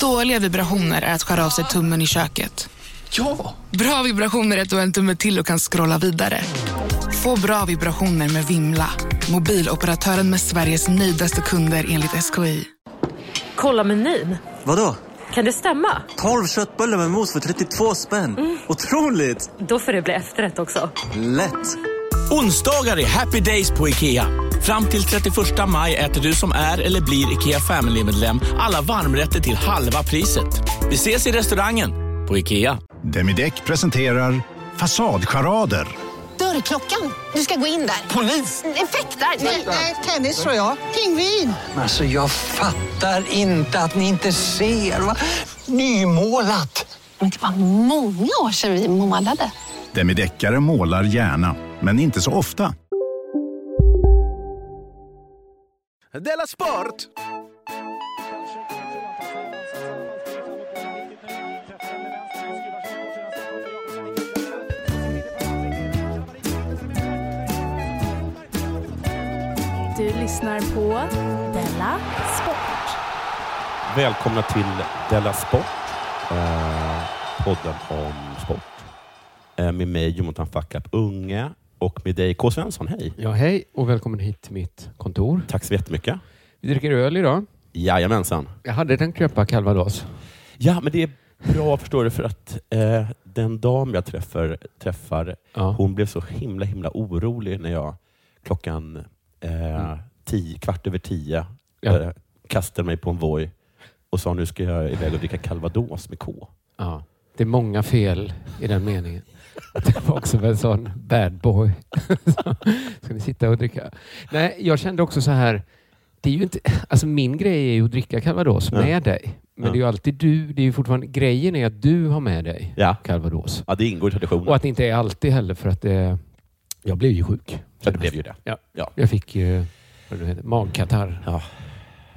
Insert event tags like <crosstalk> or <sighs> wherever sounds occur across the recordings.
Dåliga vibrationer är att skära av sig tummen i köket. Ja! Bra vibrationer är att du har en tumme till och kan scrolla vidare. Få bra vibrationer med Vimla. Mobiloperatören med Sveriges nöjdaste kunder enligt SKI. Kolla menyn. Vadå? Kan det stämma? 12 köttbullar med mos för 32 spänn. Otroligt! Då får det bli efterrätt också. Lätt! Onsdagar är happy days på IKEA. Fram till 31 maj äter du som är eller blir IKEA Family-medlem alla varmrätter till halva priset. Vi ses i restaurangen på IKEA. Demideck presenterar Fasadcharader. Dörrklockan. Du ska gå in där. Polis? Effektar? Nej, tennis tror jag. Pingvin. Alltså jag fattar inte att ni inte ser. Va? Nymålat! Men det var många år sedan vi målade. Demideckare målar gärna, men inte så ofta. Della Sport! Du lyssnar på Della Sport. Välkomna till Della Sport, eh, podden om sport. Eh, med mig Jonathan Fackap Unge och med dig K. Svensson. Hej! Ja, hej och välkommen hit till mitt kontor. Tack så jättemycket. Vi dricker öl idag. Jajamensan. Jag hade tänkt köpa calvados. Ja, men det är bra förstår du för att eh, den dam jag träffar, träffar Ja. hon blev så himla himla orolig när jag klockan eh, tio, kvart över tio Ja. eh, kastade mig på en Voi och sa nu ska jag iväg och dricka calvados med K. Ja. Det är många fel i den meningen. Det var också en sån bad boy. <laughs> Ska ni sitta och dricka? Nej, jag kände också så här. Det är ju inte, alltså min grej är ju att dricka calvados Ja. med dig. Men Ja. det är ju alltid du. Det är ju fortfarande, grejen är att du har med dig Ja. calvados. Ja, det ingår i traditionen. Och att det inte är alltid heller för att det, jag blev ju sjuk. Ja, det blev ju det. Ja. Ja. Jag fick ju vad det heter, magkatarr. Ja.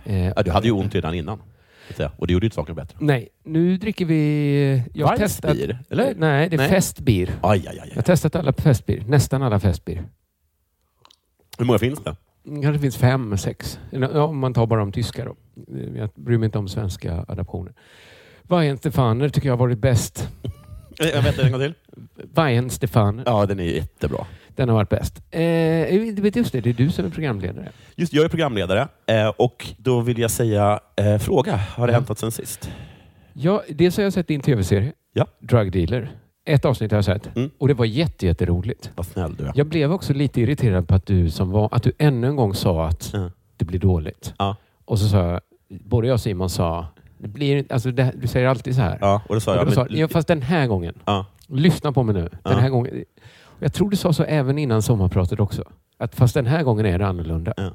Eh, Ja, du hade ju ont redan innan. Och det gjorde ju inte saken bättre. Nej, nu dricker vi... Jag har testat... Eller? Nej, det är Nej. festbier. Aj, aj, aj. Jag har testat alla festbier. Nästan alla festbier. Hur många finns det? Kanske finns fem, sex. Om man tar bara de tyska då. Jag bryr mig inte om svenska adaptioner. Weihenstephaner tycker jag har varit bäst. <laughs> Jag vet en gång till. Weihenstephaner, Ja, den är jättebra. Den har varit bäst. Eh, just det, det är du som är programledare. Just, jag är programledare eh, och då vill jag säga, eh, fråga, har det Ja. hänt något sen sist? Ja, dels har jag sett din tv-serie, Ja. Drug Dealer. Ett avsnitt har jag sett Mm. och det var jätte, jätteroligt. Vad snäll du är. Jag blev också lite irriterad på att du, som var, att du ännu en gång sa att Ja. det blir dåligt. Ja. Och så sa jag, både jag och Simon sa, det blir, inte- alltså det, du säger alltid så här. Ja, och då sa Och jag, då sa, men, ja, fast den här gången, ja, lyssna på mig nu. Den här gången. Jag tror du sa så även innan sommarpratet också. Att fast den här gången är det annorlunda. Ja.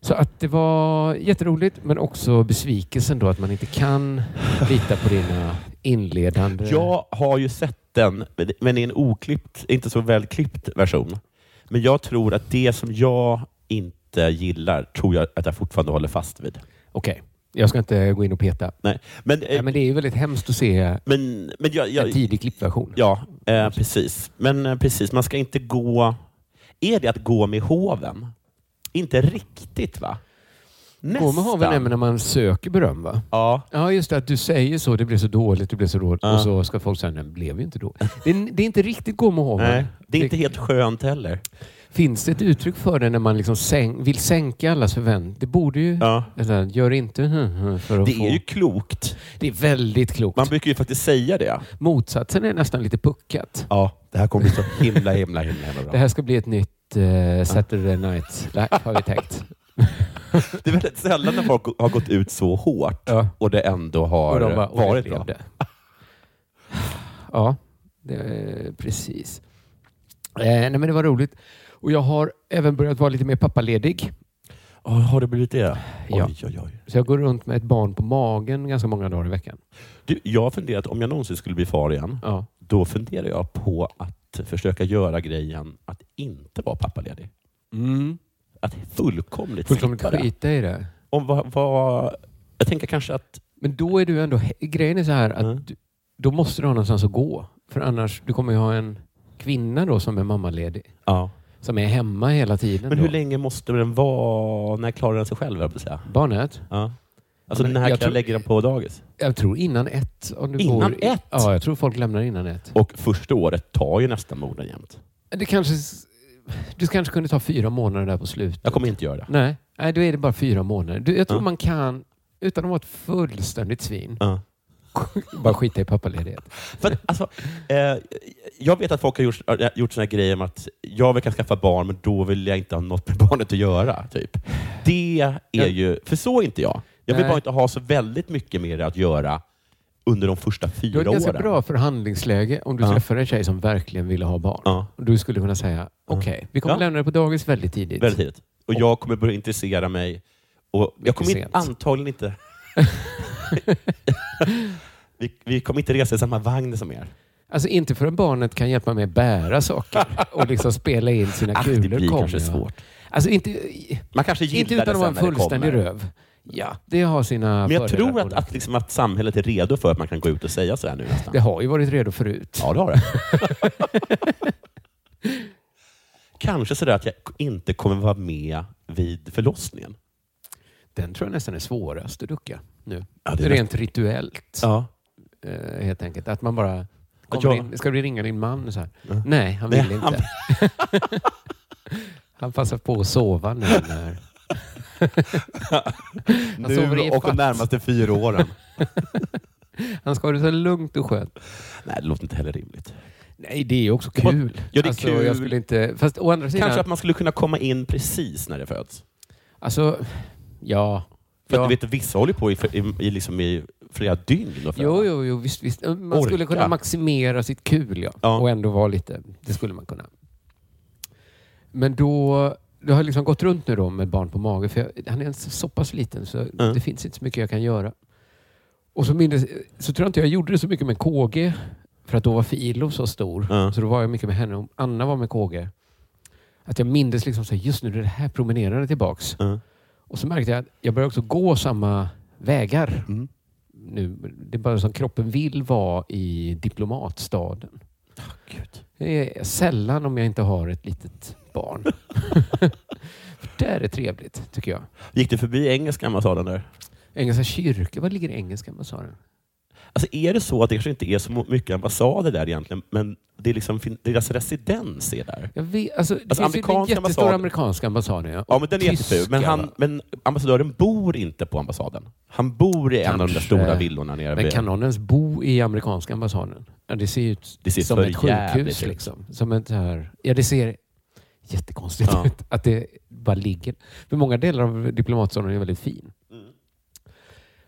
Så att det var jätteroligt men också besvikelsen då att man inte kan lita på dina inledande... jag har ju sett den, men i en oklippt, inte så välklippt version. Men jag tror att det som jag inte gillar, tror jag att jag fortfarande håller fast vid. Okej, jag ska inte gå in och peta. Nej. Men, eh, Ja, men det är ju väldigt hemskt att se men, men jag, jag, en tidig klippversion. Ja, eh, precis. Men eh, precis, man ska inte gå... Är det att gå med hoven? Inte riktigt va? Gå med haven är när man söker beröm va? Ja. Ja, just det. Att du säger så. Det blev så dåligt, det blev så dåligt. Ja. Och så ska folk säga, nej, det blev ju inte då. Det är, det är inte riktigt gå med haven. Nej, det är inte helt skönt heller. Finns det ett uttryck för det när man liksom sänk, vill sänka allas förväntningar? Det borde ju... Ja. Alltså, gör inte hm, hm, för att Det få... är ju klokt. Det är väldigt klokt. Man brukar ju faktiskt säga det. Motsatsen är nästan lite puckat. Ja, det här kommer bli så himla, himla, himla, himla bra. Det här ska bli ett nytt eh, Saturday Night Live har vi tänkt. Det är väldigt sällan när folk har gått ut så hårt Ja. och det ändå har Och de bara, "Oj, det varit bra. det." Ja, det precis. Eh, nej, men det var roligt. Och jag har även börjat vara lite mer pappaledig. Oh, har det blivit det? Ja. Oj, oj, oj. Så jag går runt med ett barn på magen ganska många dagar i veckan. Du, jag har funderat, om jag någonsin skulle bli far igen, Ja. då funderar jag på att försöka göra grejen att inte vara pappaledig. Att fullkomligt, Fullkomligt skita i det. Om vad, vad, jag tänker kanske att... Men då är du ändå... Grejen är så här att Mm. du, då måste du ha någonstans att gå. För annars, du kommer ju ha en kvinna då som är mammaledig. Ja. Som är hemma hela tiden. Men då. hur länge måste den vara? När klarar den sig själv? jag säga? Barnet? Ja. Alltså när jag kan tror- jag lägga dem på dagis? Jag tror innan ett. Om du Innan i, ett? Ja, jag tror folk lämnar innan ett. Och första året tar ju nästan moden jämt. Det kanske, du kanske kunde ta fyra månader där på slutet. Jag kommer inte göra det. Nej, nej då är det bara fyra månader. Du, jag tror Ja. man kan, utan att vara ett fullständigt svin, Ja. <laughs> bara skita i pappaledighet. För, att, alltså, eh, jag vet att folk har gjort, äh, gjort såna grejer om att jag vill kan skaffa barn, men då vill jag inte ha något med barnet att göra. Typ. Det är Ja. ju, för så är inte jag. Jag vill Nej. bara inte ha så väldigt mycket mer att göra under de första Du fyra har ett ganska åren. bra förhandlingsläge om du Ja. träffar en tjej som verkligen ville ha barn. Ja. Och Du skulle kunna säga, okej, vi kommer Ja. lämna det på dagis väldigt tidigt. Väldigt tidigt. Och jag kommer börja intressera mig. Och jag kommer inte, antagligen inte... <laughs> <laughs> vi, vi kommer inte resa i samma vagn som er. Alltså inte förrän barnet kan hjälpa mig att bära saker och liksom spela in sina <laughs> Ah, kulor. det blir kanske jag. svårt. Alltså inte, Man kanske inte utan att vara en fullständig röv. Ja, det har sina Men jag tror att, att, liksom att samhället är redo för att man kan gå ut och säga så här nu nästan. Det har ju varit redo förut. Ja, det har det. <laughs> Kanske sådär att jag inte kommer vara med vid förlossningen. Den tror jag nästan är svårast att ducka nu. Ja, Rent rituellt. Ja. Eh, helt enkelt. Att man bara kommer Ja. in. Ska vi ringa din man? Så här. Ja. Nej, han Nej, vill han- inte. <laughs> han passar på att sova nu. När... <laughs> Han Nu och de närmaste fyra åren. <laughs> Han ska ha det så lugnt och skönt. Nej, det låter inte heller rimligt. Nej, det är också kul. Ja, det är alltså, kul. Jag skulle inte... Fast å andra sidan... Kanske att man skulle kunna komma in precis när det föds. Alltså, ja. För ja. att du vet, vissa håller på i, i, i, liksom i flera dygn. Jo, jo, jo visst, visst. Man Orka. skulle kunna maximera sitt kul ja. Ja. och ändå vara lite... Det skulle man kunna. Men då... Du har liksom gått runt nu då med barn på mage. För jag, han är så pass liten så det finns inte så mycket jag kan göra. Och så, minns, så tror jag inte jag gjorde det så mycket med KG. För att då var Filo så stor. Ja. Så då var jag mycket med henne. Och Anna var med KG. Att jag mindes liksom så här, just nu det här promenerande tillbaks. Ja. Och så märkte jag att jag började också gå samma vägar. Mm. Nu, det är bara som kroppen vill vara i diplomatstaden. Gud. Det är sällan om jag inte har ett litet barn. <laughs> Det är trevligt, tycker jag. Gick du förbi engelska ambassaden där? Engelska kyrkor, var ligger engelska ambassaden? Alltså är det så att det kanske inte är så mycket ambassader där egentligen, men det är liksom deras residens är där? Jag vet, alltså, det Alltså, finns ju den jättestora amerikanska ambassaden. Ja, Ja, men den är jätteful. Men, han, men ambassadören bor inte på ambassaden. Han bor i en av de där Kanske. stora villorna nere Men vid... kan någon ens bo i amerikanska ambassaden? Ja, det ser ju ut Det ser som ett sjukhus. Liksom. Som ett här, ja, det ser jättekonstigt Ja. ut. Att det bara ligger. För många delar av diplomatstaden är väldigt fin.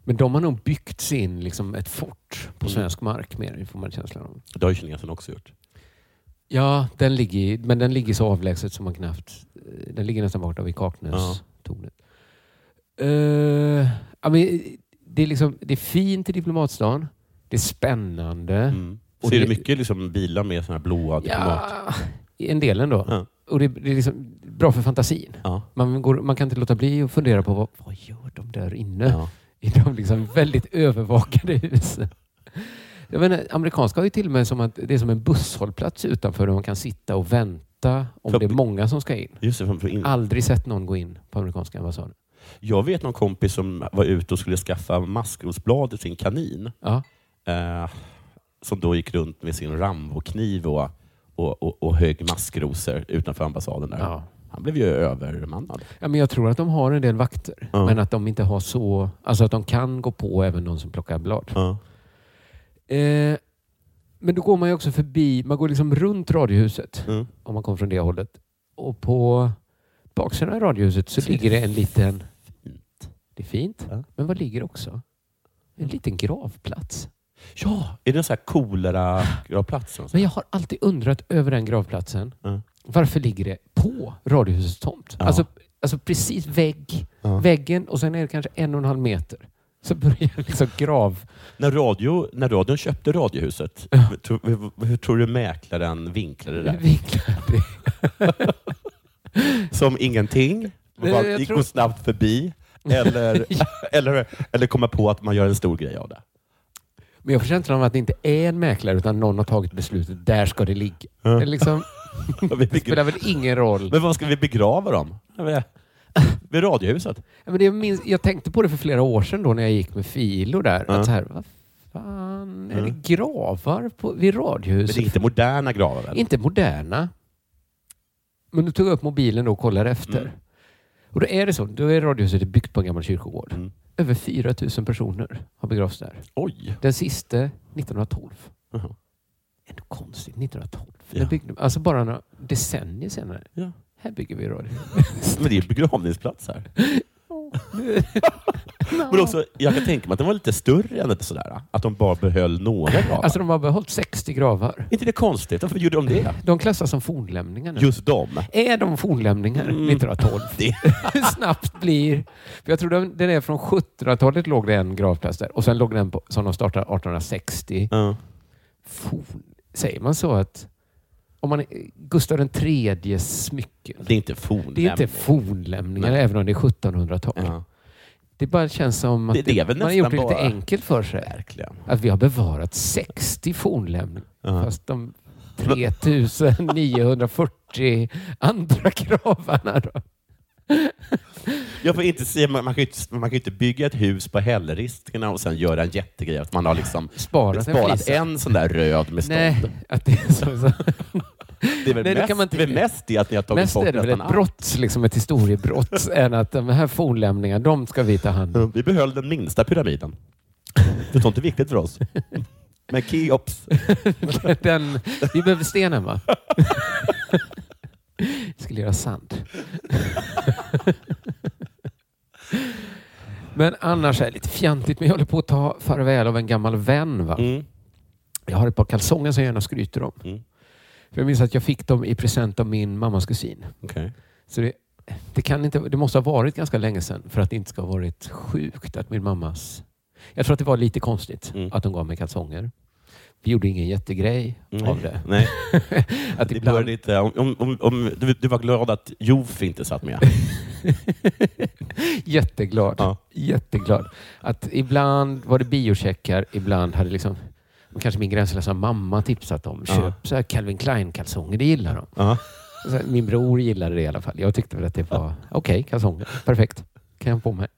Men de har nog byggt sin liksom, ett fort på Mm. svensk mark mer, får man känslan av. Det har ju kineserna också gjort. Ja, den ligger, men den ligger så avlägset som man knappt... Den ligger nästan borta vid Kaknästornet. Uh, ja, men det, är liksom, det är fint i diplomatstan. Det är spännande. Mm. Ser det- du mycket liksom bilar med såna här blåa diplomat? Ja, en del ändå. Ja. Och det, det är liksom bra för fantasin. Ja. Man, går, man kan inte låta bli att fundera på vad, vad gör de där inne? Ja. I de liksom väldigt övervakade husen. Jag menar, amerikanska har ju till och med som att det är som en busshållplats utanför där man kan sitta och vänta om För- det är många som ska in. Just det, för in. Aldrig sett någon gå in på amerikanska ambassaden. Jag vet någon kompis som var ute och skulle skaffa maskrosblad till sin kanin. Ja. Eh, som då gick runt med sin Rambo-kniv och, och, och, och högg maskrosor utanför ambassaden. Där. Ja. Han blev ju övermannad. Ja, men jag tror att de har en del vakter, Ja. men att de inte har så... Alltså att de kan gå på även de som plockar blad. Ja. Eh, men då går man ju också förbi, man går liksom runt radiohuset Mm. om man kommer från det hållet. Och på baksidan av radiohuset så Så ligger det en liten... Fint. Det är fint. Ja. Men vad ligger också? En liten gravplats. Ja, är det en sån här kolera-gravplats? Men jag har alltid undrat över den gravplatsen. Ja. Varför ligger det på radiohusets tomt? Ja. Alltså, alltså precis vägg, Ja. väggen och sen är det kanske en och en halv meter. Så börjar liksom grav... När, radio, när radion köpte Radiohuset, tror- hur, hur tror du mäklaren vinklade det det. <laughs> Som ingenting? Jag gick tror- snabbt förbi? Eller, <laughs> eller, eller komma på att man gör en stor grej av det? Men jag får känslan av att det inte är en mäklare utan någon har tagit beslutet. Där ska det ligga. Ja. Är liksom, <laughs> det spelar väl ingen roll. Men vad ska vi begrava dem? Jag. <laughs> Vid Radiohuset? Ja, men det jag, minns, jag tänkte på det för flera år sedan då när jag gick med Filo där. Ja. Att så här, vad fan, är Ja. det gravar på, vid Men Radiohuset? det är inte moderna gravar väl? Inte moderna. Men du tog upp mobilen då och kollade efter. Mm. Och då är det så. Då är Radiohuset byggt på en gammal kyrkogård. Mm. Över 4 000 personer har begravts där. Oj! Den sista 1912. Jaha. Ändå konstigt. 1912. Ja. Byggde, alltså bara några decennier senare. Ja. Här bygger vi radiohus. <laughs> Men det är ju begravningsplats här. <laughs> Men också, jag kan tänka mig att den var lite större än det sådär. Att de bara behöll några gravar. Alltså de har behållit 60 gravar. Är inte det konstigt? Varför gjorde de det? De klassas som fornlämningar nu. Just dem? Är de fornlämningar Mm. 1912? <laughs> Det. Hur snabbt blir... För jag tror den, den är från 1700-talet låg det en gravplats där. Och sen låg den på, som de startade 1860. Ja. Forn, säger man så att... Om man Gustav den tredjes smycken. Det är inte fornlämning. Det är inte fornlämningar Nej. även om det är 1700-tal. Ja. Det bara känns som att Det- det man har gjort det nästan lite bara- enkelt för sig. Verkligen. Att vi har bevarat 60 fornlämningar. Ja. Fast de 3940 andra gravarna då. Jag får inte säga, man, man, kan ju inte, man kan inte bygga ett hus på hällriskerna och sen göra en jättegrej att man har liksom Sparat en sparat flisa. en sån där röd med stånd. Nej, att det är så. så. Det är väl Nej, det mest, kan man inte- det mest det att ni har tagit Mest bort är det väl ett allt. brott, liksom ett historiebrott, <laughs> än att de här fornlämningarna, de ska vi ta hand om. Vi behöll den minsta pyramiden. Sånt är viktigt för oss. Men Keops, <laughs> Den, vi behöver stenen va? Vi skulle göra sand. Men annars är det lite fjantigt, men jag håller på att ta farväl av en gammal vän. Va? mm. Jag har ett par kalsonger som jag gärna skryter om. Mm. För jag minns att jag fick dem i present av min mammas kusin. Okej. Så det, det, kan inte, det måste ha varit ganska länge sedan för att det inte ska ha varit sjukt att min mammas... Jag tror att det var lite konstigt Mm. att de gav mig kalsonger. Vi gjorde ingen jättegrej Nej. av det. Nej, <laughs> att det ibland, inte. Om, om, om, om, du, du var glad att Jof inte satt med. <laughs> jätteglad. Ja. Jätteglad. Att ibland var det biocheckar, ibland hade liksom kanske min gränslösa mamma tipsat om Ja. köp så här Calvin Klein-kalsonger. Det gillar de. Ja. Min bror gillade det i alla fall. Jag tyckte väl att det var okej, kalsonger. Perfekt. Kan jag på mig.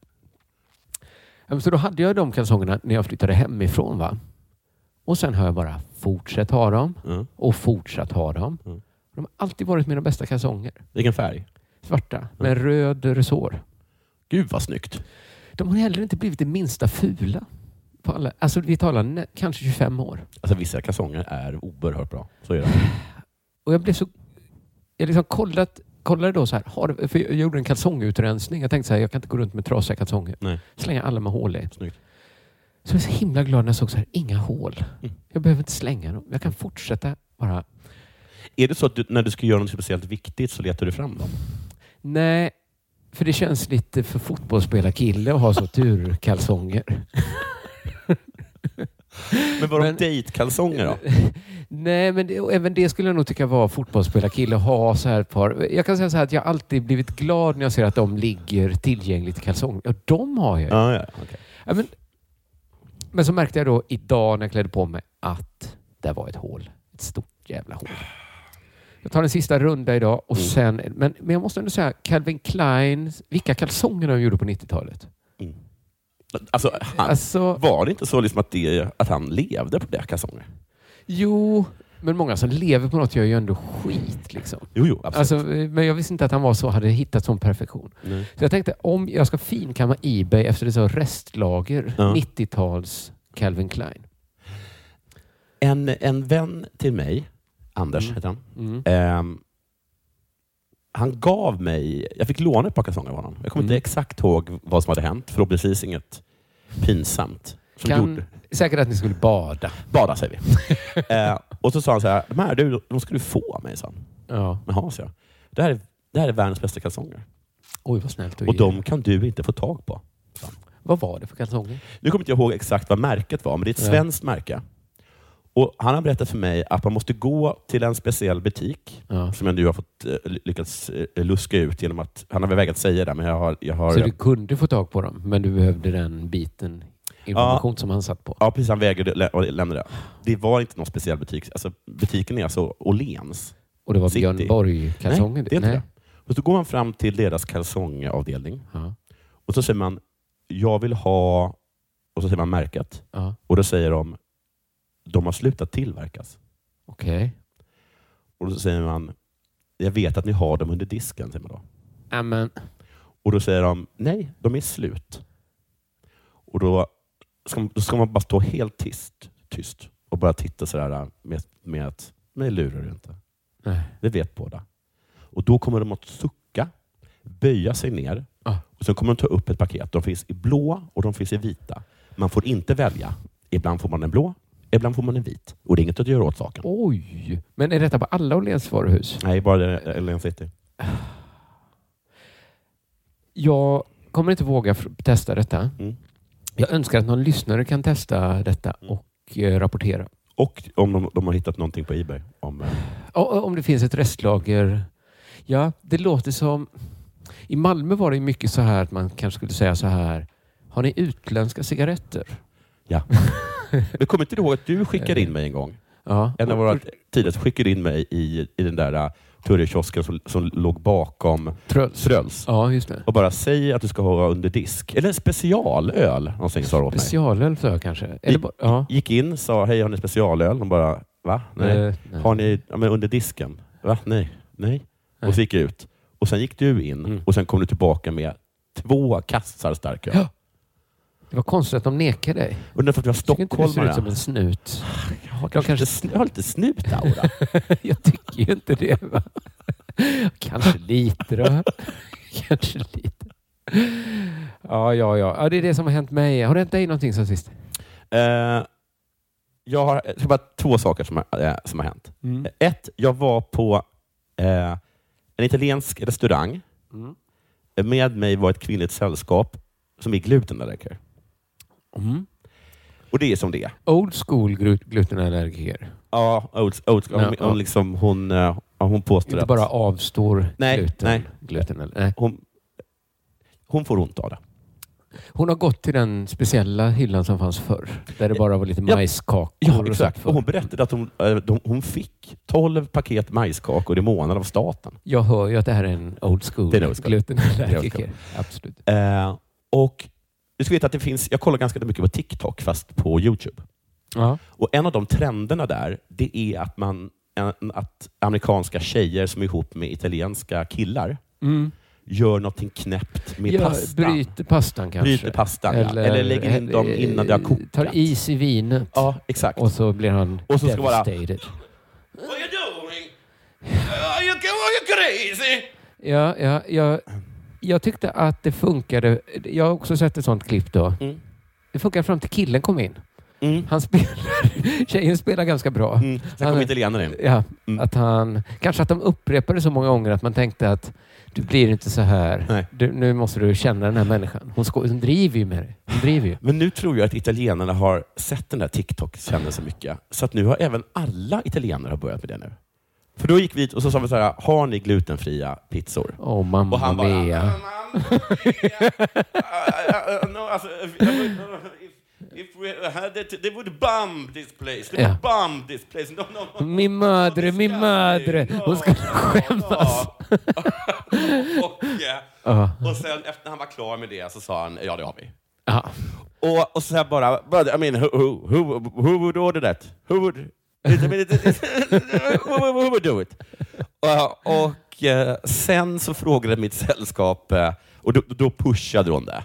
Ja, Så då hade jag de kalsongerna när jag flyttade hemifrån. Va? Och sen har jag bara fortsatt ha dem Mm. och fortsatt ha dem. Mm. De har alltid varit mina bästa kalsonger. Vilken färg? Svarta med röd resår. Gud vad snyggt. De har heller inte blivit det minsta fula. På alla. Alltså vi talar nä- kanske 25 år. Alltså vissa kalsonger är oerhört bra. Så är det. <sighs> Och jag blev så... Jag liksom kollat, kollade då så här. Har, för jag gjorde en kalsongutrensning. Jag tänkte så här, jag kan inte gå runt med trasiga kalsonger. Nej. Slänga alla med hål i. Snyggt. Så jag är så himla glad när jag såg så här, inga hål. Mm. Jag behöver inte slänga dem. Jag kan fortsätta bara. Är det så att du, när du ska göra något speciellt viktigt så letar du fram dem? Nej, för det känns lite för fotbollsspelarkille att ha så turkalsonger. <laughs> <laughs> Men var de Men- dejtkalsonger då? <laughs> Nej, men det, även det skulle jag nog tycka var fotbollsspelarkille att ha så här ett par. Jag kan säga så här att jag alltid blivit glad när jag ser att de ligger tillgängligt i kalsonger. Ja, de har jag ju. Ja, ja. Ja, men, men så märkte jag då idag när jag klädde på mig att det var ett hål. Ett stort jävla hål. Jag tar en sista runda idag och Mm. sen... Men, men jag måste ändå säga Calvin Klein, vilka kalsonger de gjorde på 90-talet. Alltså, han, Alltså, var det inte så liksom att, det, att han levde på det kalsonger? jo, men många som lever på något gör ju ändå skit. Liksom. Jo, jo, absolut. Alltså, men jag visste inte att han var så, hade hittat sån perfektion. Nej. Så jag tänkte om jag ska finkamma Ebay efter det så restlager, Ja. 90-tals Calvin Klein. En, en vän till mig, Anders Mm. heter han, Mm. ehm, han gav mig, jag fick låna ett par kalsonger av honom. Jag kommer Mm. inte exakt ihåg vad som hade hänt. Förhoppningsvis inget pinsamt. Som Kan, gjorde, säkert att ni skulle bada. bada säger vi. <laughs> eh, och så sa han så här, de här du, de ska du få av mig. sa han. Ja. Jaha, så jag. Det här, är, det här är världens bästa kalsonger. Oj, vad snällt Och de kan du inte få tag på. Vad var det för kalsonger? Nu kommer inte jag ihåg exakt vad märket var, men det är ett Ja. svenskt märke. Och Han har berättat för mig att man måste gå till en speciell butik, Ja. som jag nu har fått eh, lyckats eh, luska ut genom att, han har väl vägrat säga det, men jag har... Jag har Så du kunde få tag på dem, men du behövde den biten information som han satt på? Ja, precis. Han vägrade att lämna det. Det var inte någon speciell butik. Alltså, butiken är alltså Åhléns. Och det var City. Björn Borg-kalsonger? Nej, det är inte det. Och så går man fram till deras kalsongavdelning Ja. och så säger man, jag vill ha... Och så säger man märket. Ja. Och då säger de, de har slutat tillverkas. Okej. Och då säger man, jag vet att ni har dem under disken. Säger man då. Ja, men, Och då säger de, nej, de är slut. Och då ska, då ska man bara stå helt tyst, tyst och bara titta sådär med, med att, mig lurar du inte. nej. Det vet båda. Och då kommer de att sucka, böja sig ner Ah. och sen kommer de ta upp ett paket. De finns i blå och de finns i vita. Man får inte välja. Ibland får man en blå, ibland får man en vit. Och det är inget att göra åt saken. Oj! Men är detta på alla Åhléns varuhus? Nej, bara Ellen City. Jag kommer inte våga testa detta. Mm. Jag önskar att någon lyssnare kan testa detta Mm. och eh, rapportera. Och om de, de har hittat någonting på Ebay. Om, eh, om det finns ett restlager. Ja, det låter som... I Malmö var det mycket så här att man kanske skulle säga så här. Har ni utländska cigaretter? ja. <laughs> <laughs> Men kommer inte du ihåg att du skickade in mig en gång? Ja. En av våra tidigare skickade in mig i, i den där uh, Turrekiosken som, som låg bakom Tröls. Tröls. Ja, just det. Och bara säg att du ska ha under disk. Eller en specialöl. Någonting sa åt mig. Specialöl sa jag kanske. Eller, bara- ja. Gick in, sa hej har ni specialöl? De bara va? Nej. Eh, nej. Har ni ja, men under disken? Va? Nej. Nej. Och så gick jag ut. Och sen gick du in Mm. och sen kom du tillbaka med två kassar starköl. Ja. Det var konstigt att de nekade dig. Undrar för att du var Tycker inte du ser stockholmare? ut som en snut? Jag har De kanske, kanske- lite jag har lite snutaura. <laughs> jag tycker ju inte det. Va? Kanske lite då. Kanske lite. Ja, ja, ja, ja. Det är det som har hänt mig. Har det hänt dig någonting sen sist? Eh, jag har jag bara två saker som har, eh, som har hänt. Mm. Ett, jag var på eh, en italiensk restaurang. Mm. Med mig var ett kvinnligt sällskap som är glutenallergiker. Mm. Och det är som det är. Old school glu- glutenallergiker. Ja, old, old, Ja, hon, ja. hon, liksom, hon, eh, hon påstår Inte att bara avstår Nej, gluten. nej. gluten eller, nej. hon, hon får ont av det. Hon har gått till den speciella hyllan som fanns förr. Där det bara var lite Ja. majskakor. Ja, exakt. Och hon berättade att hon, eh, de, hon fick 12 paket majskakor i månaden av staten. Jag hör ju att det här är en old school, Det är en old school. Glutenallergiker. school. Absolut. Eh, och du ska veta att det finns, jag kollar ganska mycket på TikTok fast på Youtube. Ja. Och En av de trenderna där, det är att, man, att amerikanska tjejer som är ihop med italienska killar Mm. gör någonting knäppt med Ja, pastan. Bryter pastan kanske. Bryter pastan, ja. Eller lägger in dem innan det har kokat. Tar is i vinet. Ja, exakt. Och så blir han Och så ska vara- devastated. What are you doing? Are you, are you crazy? Ja, ja, ja, jag tyckte att det funkade. Jag har också sett ett sånt klipp då. Mm. Det funkade fram till killen kom in. Mm. Han spelar, <laughs> tjejen spelar ganska bra. Mm. Sen kom italienaren in. Ja, Mm. att han, kanske att de upprepade så många gånger att man tänkte att du blir inte så här. Du, nu måste du känna den här människan. Hon, sko- hon driver ju med dig. Hon driver ju. Men nu tror jag att italienarna har sett den där TikTok känner så mycket. Så att nu har även alla italienare har börjat med det nu. För då gick vi och så sa vi så här, har ni glutenfria pizzor? Åh, mamma Och han bara, mia. "Mamma mia. Uh, uh, no, alltså, if, we had it, they would bomb this place. They would bomb this place. No, no, no. Min madre, min madre. Hon ska skämmas. <laughs> och, eh, Ja. och sen efter han var klar med det så sa han, ja det har vi. Ja. Och, och så här bara, but, I mean, who, who, who, who would order that? Who would, Do it? Och, och eh, sen så frågade mitt sällskap, eh, och då, då pushade hon det.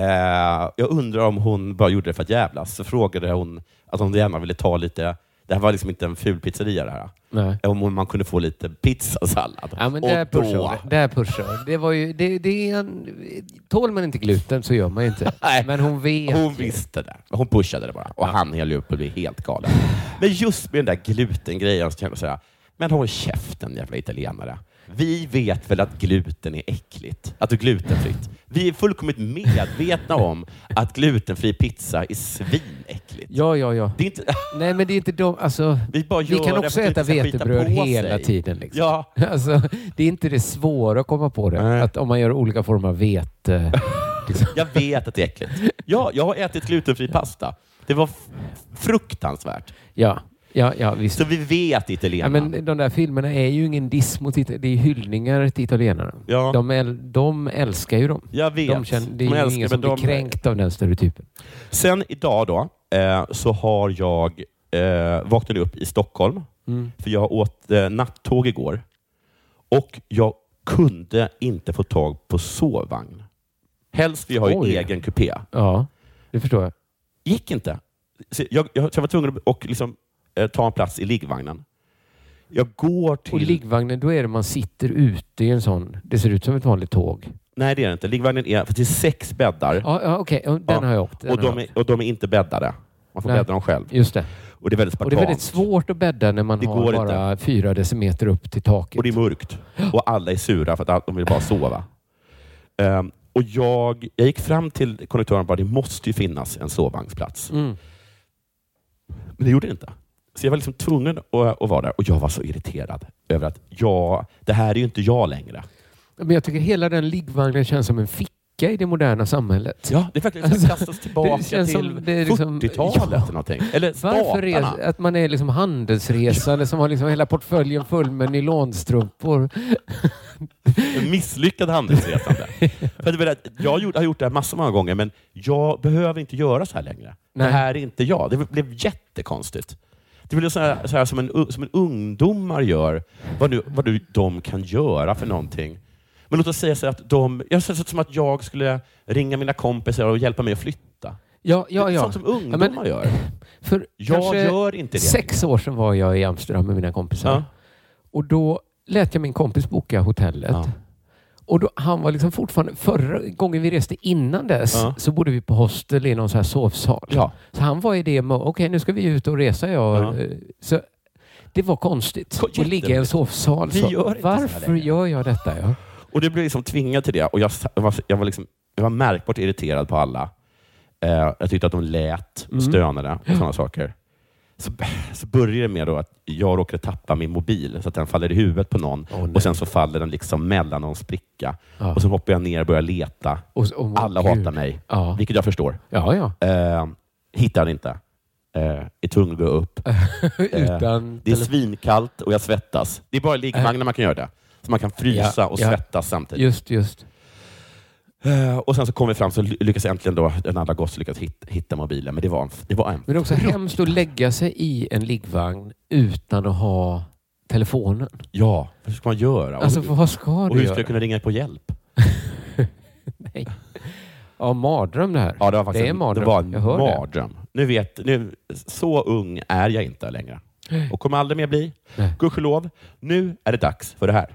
Eh, jag undrar om hon bara gjorde det för att jävlas. Så frågade hon att hon gärna ville ta lite, det här var liksom inte en ful pizzeria det här. Nej. Om man kunde få lite pizzasallad. Ja, men där då- pushar hon. Där pushar det. Var ju, det, det är en, tål man inte gluten så gör man ju inte. <laughs> Nej, Men hon vet. Hon visste det. Hon pushade det bara. Och han höll ju upp och blev helt galen. Men just med den där glutengrejen så kände jag säga, men håll käften jävla italienare. Vi vet väl att gluten är äckligt? Att det är glutenfritt. Vi är fullkomligt medvetna om att glutenfri pizza är svinäckligt. Ja, ja, ja. Det är inte... Nej, men det är inte de... Alltså, Vi, bara vi kan också äta vetebröd hela sig. tiden. Liksom. Ja, <laughs> Alltså, det är inte det svåra att komma på det. Nej. Att om man gör olika former av vete. <laughs> Liksom. jag vet att det är äckligt. Ja, jag har ätit glutenfri pasta. Det var fruktansvärt. Ja. Ja, ja, visst. Så vi vet Ja, italienarna. men de där filmerna är ju ingen diss mot Italien. Det är hyllningar till italienarna. Ja. De, äl- de älskar ju dem. Jag vet. De känner, det är De älskar, ingen som blir kränkt av den stereotypen. Sen idag då, eh, så har jag eh, vaknat upp i Stockholm, Mm. för jag åt eh, nattåg igår. Och jag kunde inte få tag på sovvagn. Helst, jag har ju Oj. egen kupé. Ja, det förstår jag. gick inte. Så jag, jag, jag var tvungen att och liksom, ta en plats i liggvagnen. Jag går till... Och liggvagnen, då är det man sitter ute i en sån. Det ser ut som ett vanligt tåg. Nej, det är det inte. Liggvagnen är, för det är sex bäddar. Ja, ja okej. Den Ja. har jag åkt. Den och, de är, och de är inte bäddade. Man får Nej. bädda dem själv. Just det. Och det är väldigt Och spartanskt. det är väldigt svårt att bädda när man Det har går bara fyra decimeter upp till taket. Och det är mörkt. Och alla är sura för att de vill bara sova. Ehm, och jag, jag gick fram till konduktören och bara, det måste ju finnas en sovvagnsplats. Mm. Men det gjorde det inte. Så jag var liksom tvungen att, att vara där. Och jag var så irriterad över att jag, det här är ju inte jag längre. Men jag tycker hela den liggvagnen känns som en ficka i det moderna samhället. Ja, det är verkligen som att kastas tillbaka till som det är liksom- 40-talet Ja. eller någonting. Eller Varför statarna. att man är liksom handelsresande som har liksom hela portföljen full med nylonstrumpor? En misslyckad handelsresande. För att jag har gjort det här massor många gånger, men jag behöver inte göra så här längre. Nej. Det här är inte jag. Det blev jättekonstigt. Det blir så här, så här som, en, som en ungdomar gör, vad nu, vad nu de kan göra för någonting. Men låt oss säga så att de, jag ser det som att jag skulle ringa mina kompisar och hjälpa mig att flytta. Ja, ja, ja. Sånt som ungdomar Ja, men- gör. <laughs> För Jag gör inte det. Sex år sedan var jag i Amsterdam med mina kompisar. Ja. Och då lät jag min kompis boka hotellet. Ja. Och då, han var liksom fortfarande, förra gången vi reste innan dess Ja. så bodde vi på hostel i någon så här sovsal. Ja. Så han var i det okej nu ska vi ut och resa jag. Ja. Eh, Så det var konstigt Ko- att ligga i en sovsal. Så, gör varför gör jag detta? Ja? Och det blev liksom tvingad till det. Och jag, var, jag, var liksom, jag var märkbart irriterad på alla. Eh, jag tyckte att de lät Mm. stönade och sådana saker. Så, så började det med då att jag råkade tappa min mobil så att den faller i huvudet på någon nej. och sen så faller den liksom mellan någon spricka. Ja. Och så hoppar jag ner och börjar leta. Och, och, Alla gud. hatar mig, Ja, vilket jag förstår. ja. ja. Eh, hittar den inte. Eh, är tvungen att gå upp. <laughs> Utan Det är svinkallt och jag svettas. Det är bara i liggvagnen man kan göra det. Så man kan frysa Ja, och svettas samtidigt. Just, just. Eh, Och sen så kom vi fram så ly- lyckas äntligen då en andra gosse lyckas hitta, hitta mobilen. Men det var en, det var en Men det är också hemskt att lägga sig i en liggvagn utan att ha telefonen. Ja, vad ska man göra? Alltså och, vad ska och du hur göra? ska jag kunna ringa på hjälp? <laughs> Nej. Ja, mardröm det här. Ja, det var faktiskt Det är en, mardröm. det var en Jag hör det. mardröm. Nu vet, nu, så ung är jag inte längre. Och kommer aldrig mer bli. Gudskelov. Nu är det dags för det här.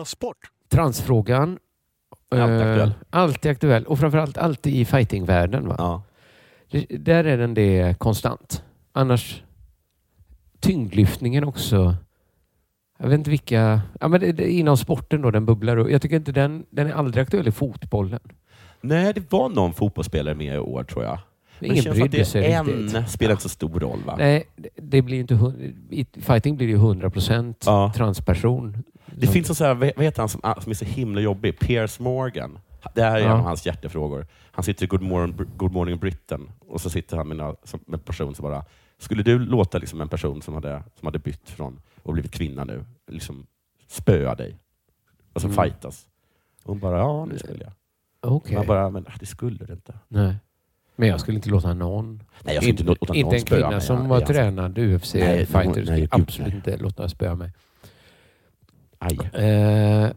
Della Sport! Transfrågan. Alltid eh, aktuell. alltid aktuell. Och framförallt alltid i fightingvärlden. Va? Ja. Det, där är den det konstant. Annars tyngdlyftningen också. Jag vet inte vilka... Ja, men det, det, inom sporten då, den bubblar upp. Jag tycker inte den, den är aldrig aktuell i fotbollen. Nej, det var någon fotbollsspelare med i år tror jag. Men det Ingen känns som att brydde sig det är riktigt. en spelar inte så stor roll va? Nej, det- blir inte... I fighting blir det ju 100 procent Ja. transperson. Det Som- finns en sån här, vad heter han som, ah, som är så himla jobbig? Piers Morgan. Det här är Ja. en av hans hjärtefrågor. Han sitter i Good Morning, Good Morning Britain och så sitter han med, några, som, med en person som bara, skulle du låta liksom en person som hade, som hade bytt från och blivit kvinna nu, liksom spöa dig? Alltså Mm. fightas. Och hon bara, ja det skulle jag. Okej. Man bara, men ah, det skulle du inte. Nej. Men jag skulle inte låta någon... Nej, jag skulle inte låta inte någon en spöa kvinna mig, som ja, var det är tränad UFC-fighter absolut nej. inte låta spöa mig. Aj. Eh,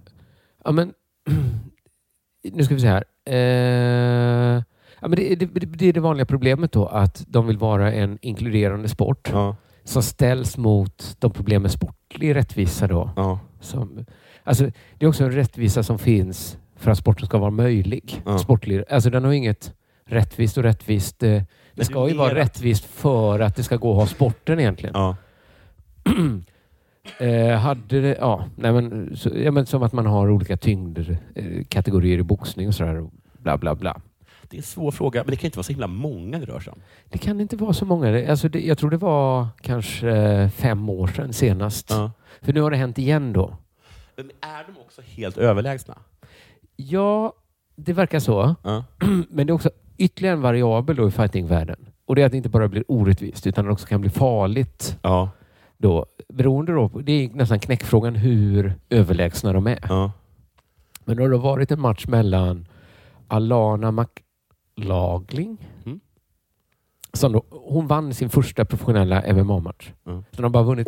ja, men... <clears throat> nu ska vi se här. Eh, ja, men det, det, det är det vanliga problemet då, att de vill vara en inkluderande sport Ja, som ställs mot de problem med sportlig rättvisa då. ja, Som, alltså, det är också en rättvisa som finns för att sporten ska vara möjlig. Ja. Sportlig, alltså den har inget rättvist och rättvist. eh, Det ska ju vara rättvist för att det ska gå att ha sporten egentligen. ja. <clears throat> Eh, hade det, ja, nej men, så, ja, men som att man har olika tyngder, eh, kategorier i boxning och sådär. Bla, bla, bla. Det är en svår fråga, men det kan inte vara så himla många det rör sig om. Det kan inte vara så många. Det- Alltså det, jag tror det var kanske eh, fem år sedan senast. Ja. För nu har det hänt igen då. Men är de också helt överlägsna? Ja, det verkar så. Ja. <clears throat> Men det är också ytterligare en variabel då i fightingvärlden. Och det är att det inte bara blir orättvist utan det också kan bli farligt. Ja. Då, beroende då det är nästan knäckfrågan hur överlägsna de är. Ja. Men då har det varit en match mellan Alana McLagling. Mm. Som då, hon vann sin första professionella MMA-match. Mm. Så de har bara vunnit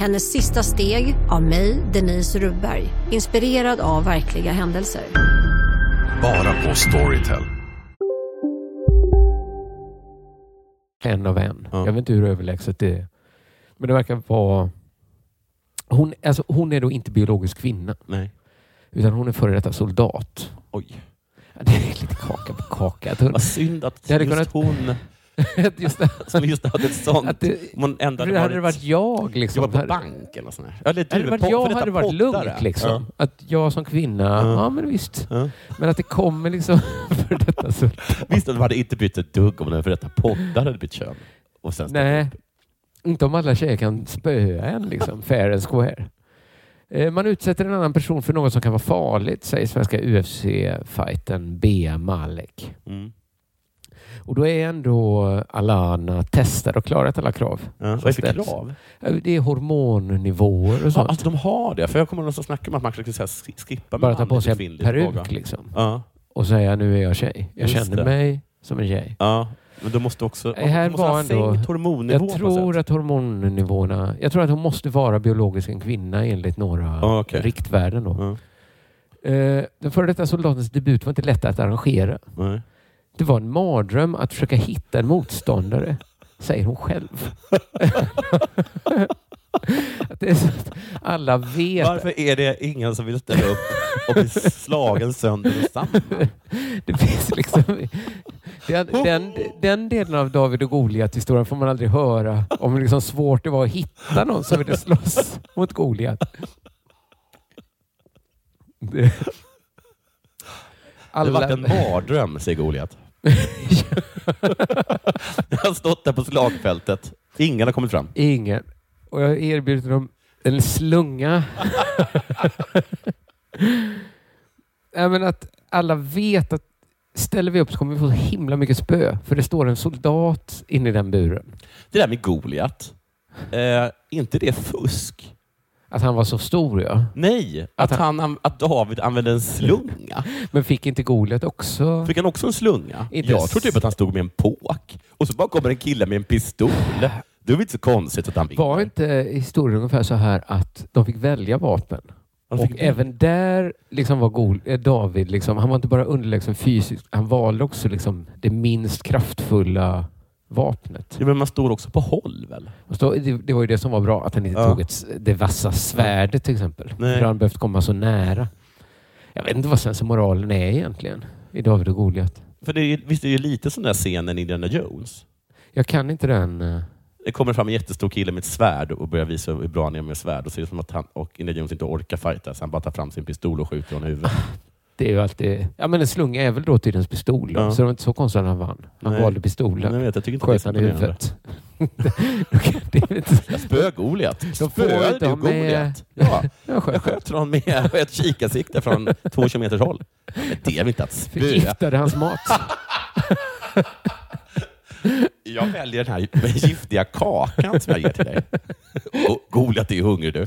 Hennes sista steg av mig, Denise Rubberg. Inspirerad av verkliga händelser. Bara på Storytel. en av en. Jag vet inte hur överlägset det är. Men det verkar vara... Hon, alltså, hon är då inte biologisk kvinna. Nej. Utan hon är före detta soldat. Oj. Ja, det är lite kaka på kaka. Vad synd att Det hade just kunnat- hon <laughs> just det. <laughs> som just hade ett sånt... Att det- hon ändå hade det varit jag? Liksom? Jobbar på banken och sådär. Eller Hade det varit jag hade det varit lugnt. Liksom. Ja. Att jag som kvinna, Ja. ja, men visst. Ja. Men att det kommer liksom <laughs> för detta så. Visst, de hade inte bytt ett dugg om den för detta poddar hade bytt kön. Och sen Nej, inte om alla tjejer kan spöa en liksom, fair and square. Eh, Man utsätter en annan person för något som kan vara farligt, säger svenska UFC-fighten Bea Malek. Mm. Och då är ändå Alana testad och klarat alla krav. Ja, vad är det för krav? Eh, Det är hormonnivåer och Ja, sånt. alltså de har det. För jag kommer någon som snackar om att man försöker så här sk- skippa Bara ta på sig en peruk liksom. Ja. Och säga nu är jag tjej. Jag Just känner det. mig som en tjej. ja, men då måste också... Det här måste var ändå, sänkt hormonnivå jag tror att hormonnivåerna... Jag tror att hon måste vara biologisk en kvinna enligt några Ja, okej. riktvärden. Då. Ja. Eh, Den före detta soldatens debut var inte lätt att arrangera. Nej. Det var en mardröm att försöka hitta en motståndare, säger hon själv. <laughs> alla vet... Varför är det ingen som vill ställa upp och bli slagen sönder och samman? <laughs> Det finns liksom... Den, den, den delen av David och Goliat-historien får man aldrig höra om hur liksom svårt det var att hitta någon som ville slåss mot Goliat. Det, Det har varit en mardröm, säger Goliat. <laughs> Jag har stått där på slagfältet. Ingen har kommit fram. Ingen. Och jag har erbjudit dem en slunga. <laughs> Även att alla vet att ställer vi upp så kommer vi få så himla mycket spö. För det står en soldat inne i den buren. Det där med Goliat, eh, inte det fusk? Att han var så stor ja. Nej, att, han, an- att David använde en slunga. <laughs> Men fick inte Goliat också? Fick han också en slunga? Inte jag tror typ att han stod med en påk och så bara kommer en kille med en pistol. <laughs> Det väl inte så konstigt att han vinner? Var inte historien ungefär så här att de fick välja vapen? De Och även där liksom var Gol- eh, David, liksom, han var inte bara underlägsen fysiskt, han valde också liksom det minst kraftfulla vapnet. Ja, men man står också på håll väl? Så, det, det var ju det som var bra, att han inte Ja. tog ett, det vassa svärdet till exempel. Nej. För han behövt komma så nära. Jag vet inte vad sensmoralen är egentligen i David och Goliat. För det är, visst är det lite sån där scenen i Indiana Jones? Jag kan inte den. eh, Det kommer fram en jättestor kille med ett svärd och börjar visa hur bra han är med svärd. Och ser det som att han och Indiana Jones inte orkar fighta, så han bara tar fram sin pistol och skjuter honom i huvudet. <laughs> Det är ju alltid... Ja men en slunga är väl då tidens pistol. Ja. Så det var inte så konstigt att han vann. Han Nej. valde pistolen. Jag vet, jag tycker inte Sköt han i huvudet. <laughs> det är inte... Spö Goliat. De får Spöade du Goliat? Ja, Jag sköt. jag sköt honom med ett kikarsikte från två kilometers håll. Men det är väl inte att spöa? Förgiftade hans mat. <laughs> Jag väljer den här giftiga kakan som jag ger till dig. Go- Goliat är ju hungrig du.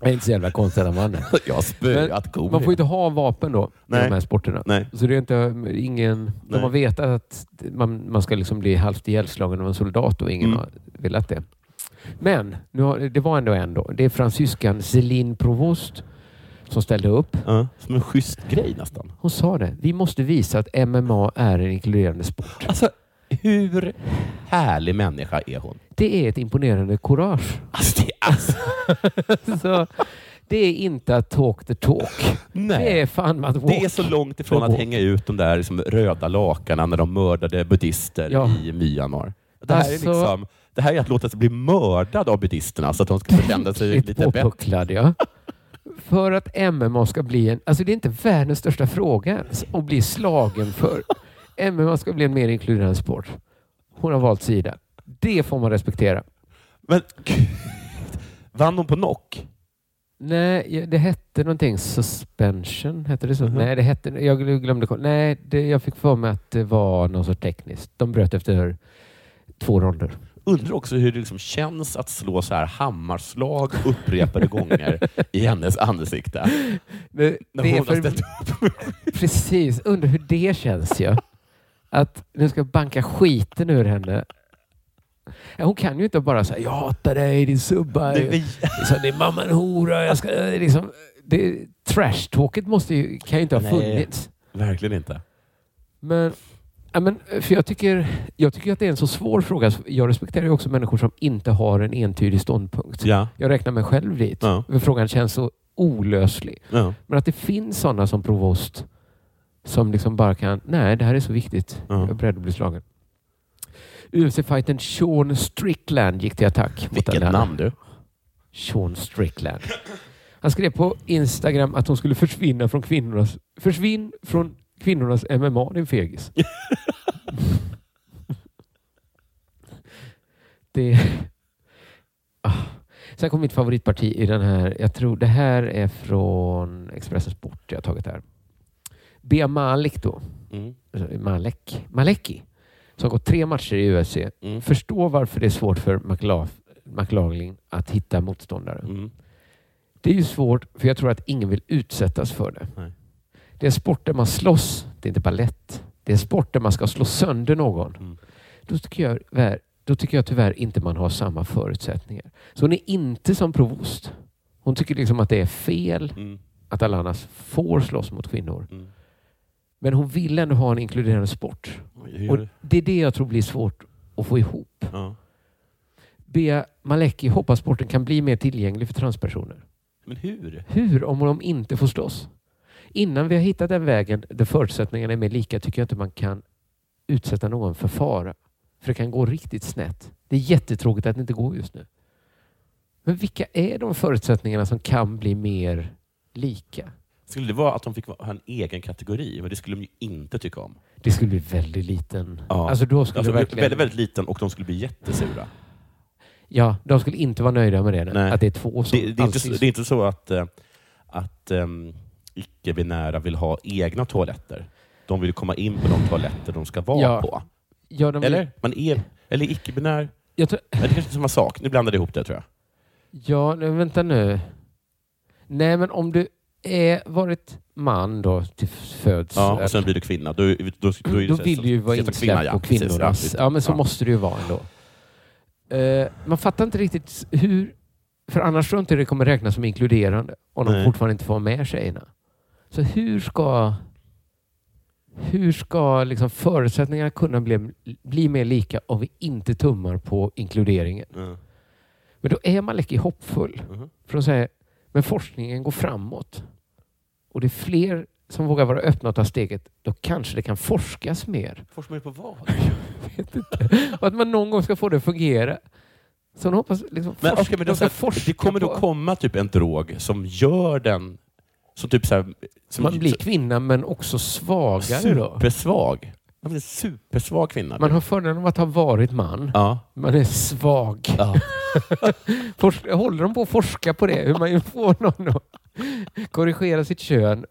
Det är inte så jävla konstigt att han vann. Jag har spöat Man Goliat. får inte ha vapen då Nej. i de här sporterna. Nej. Så det är inte ingen... De har vetat att man, man ska liksom bli halvt ihjälslagen av en soldat och ingen Mm. har velat det. Men nu har, det var ändå en då. Det är fransyskan Céline Provost som ställde upp. Ja, som en schysst grej nästan. Hon sa det. Vi måste visa att MMA är en inkluderande sport. Alltså, hur härlig människa är hon? Det är ett imponerande courage. Alltså, det, alltså. <laughs> Så, det är inte att talk the talk. Nej. Det är fan att walk Det är så långt ifrån att hänga ut de där liksom, röda lakanen när de mördade buddhister Ja. i Myanmar. Det här, Alltså- är liksom, det här är att låta sig bli mördad av buddhisterna så att de ska känna sig Lite bättre. ja. För att MMA ska bli en... Alltså det är inte världens största fråga ens att bli slagen för. MMA ska bli en mer inkluderande sport. Hon har valt sida. Det får man respektera. Men <laughs> vann hon på knock? Nej, det hette någonting. Suspension, hette det så? Mhm. Nej, det hette... Jag glömde... Nej, det, jag fick för mig att det var något sorts tekniskt. De bröt efter två ronder. Undrar också hur det liksom känns att slå så här hammarslag upprepade <laughs> gånger i hennes ansikte. Det, När det är hon har för... ställt Precis, undrar hur det känns ja. Att nu ska jag banka skiten ur henne. Hon kan ju inte bara säga jag hatar dig din subba. Så, din mamma är en hora. Jag ska, liksom, det, trash-talket måste ju, kan ju inte ha Nej. funnits. Verkligen inte. Men, ja, men, för jag, tycker, jag tycker att det är en så svår fråga. Jag respekterar ju också människor som inte har en entydig ståndpunkt. Ja. Jag räknar mig själv dit. Ja. För frågan känns så olöslig. Ja. Men att det finns sådana som Provost som liksom bara kan, nej det här är så viktigt. Ja. Jag är beredd att bli slagen. UFC-fighten Sean Strickland gick till attack. Vilket namn du. Sean Strickland. Han skrev på Instagram att hon skulle försvinna från kvinnornas... Försvinn från kvinnornas MMA, din fegis. <laughs> det... Ah. Sen kom mitt favoritparti i den här. Jag tror det här är från Expressen Sport jag har tagit här. Bea Malik då. Mm. Alltså, Malek. Maleki. Som har gått tre matcher i UFC. Mm. Förstår varför det är svårt för McLaugh- McLaughlin att hitta motståndare. Mm. Det är ju svårt för jag tror att ingen vill utsättas för det. Nej. Det är en sport där man slåss. Det är inte ballett. Det är en sport där man ska slå sönder någon. Mm. Då, tycker jag, då tycker jag tyvärr inte man har samma förutsättningar. Så hon är inte som Provost. Hon tycker liksom att det är fel Mm. att alla annars får slåss mot kvinnor. Mm. Men hon vill ändå ha en inkluderande sport. Och det är det jag tror blir svårt att få ihop. Ja. Bea Maleki hoppas sporten kan bli mer tillgänglig för transpersoner. Men hur? Hur om de inte får slåss? Innan vi har hittat den vägen där förutsättningarna är mer lika tycker jag inte man kan utsätta någon för fara. För det kan gå riktigt snett. Det är jättetråkigt att det inte går just nu. Men vilka är de förutsättningarna som kan bli mer lika? Skulle det vara att de fick ha en egen kategori? Men det skulle de ju inte tycka om. Det skulle bli väldigt liten. Ja. Alltså då skulle Alltså, verkligen... väldigt, väldigt liten och de skulle bli jättesura. Ja, de skulle inte vara nöjda med det. Nej. Att det är två som Det, det, är inte, det är inte så att, eh, att um, icke-binära vill ha egna toaletter. De vill komma in på de toaletter de ska vara Ja. på. Ja, de Eller? Man är, eller icke-binär. Jag tror... Det kanske är samma sak. Nu blandade jag ihop det tror jag. Ja, nej, vänta nu. Nej, men om du är varit man då till föds. Ja, och sen blir du kvinna. Då, då, då, då, då vill du ju vara insläppt ja, på precis. kvinnornas. Ja, Ja, men så ja. måste det ju vara ändå. Eh, man fattar inte riktigt hur... För annars tror jag inte det kommer räknas som inkluderande om de fortfarande inte får med tjejerna. Så hur ska... Hur ska liksom förutsättningarna kunna bli, bli mer lika om vi inte tummar på inkluderingen? Ja. Men då är man lite hoppfull. Mhm. För de säger, men forskningen går framåt. Och det är fler som vågar vara öppna och ta steget. Då kanske det kan forskas mer. Forskar man på vad? <laughs> vet inte. Och att man någon gång ska få det att fungera. Så de hoppas liksom Men, forska, okej, men då, ska forska det kommer då på- komma typ en drog som gör den som typ så här, som Man blir kvinna men också svagare då. supersvag. Man blir en supersvag kvinna. Man har fördelen av att ha varit man. Ja. Man är svag. Ja. <laughs> Håller de på att forska på det? Hur man får någon att korrigera sitt kön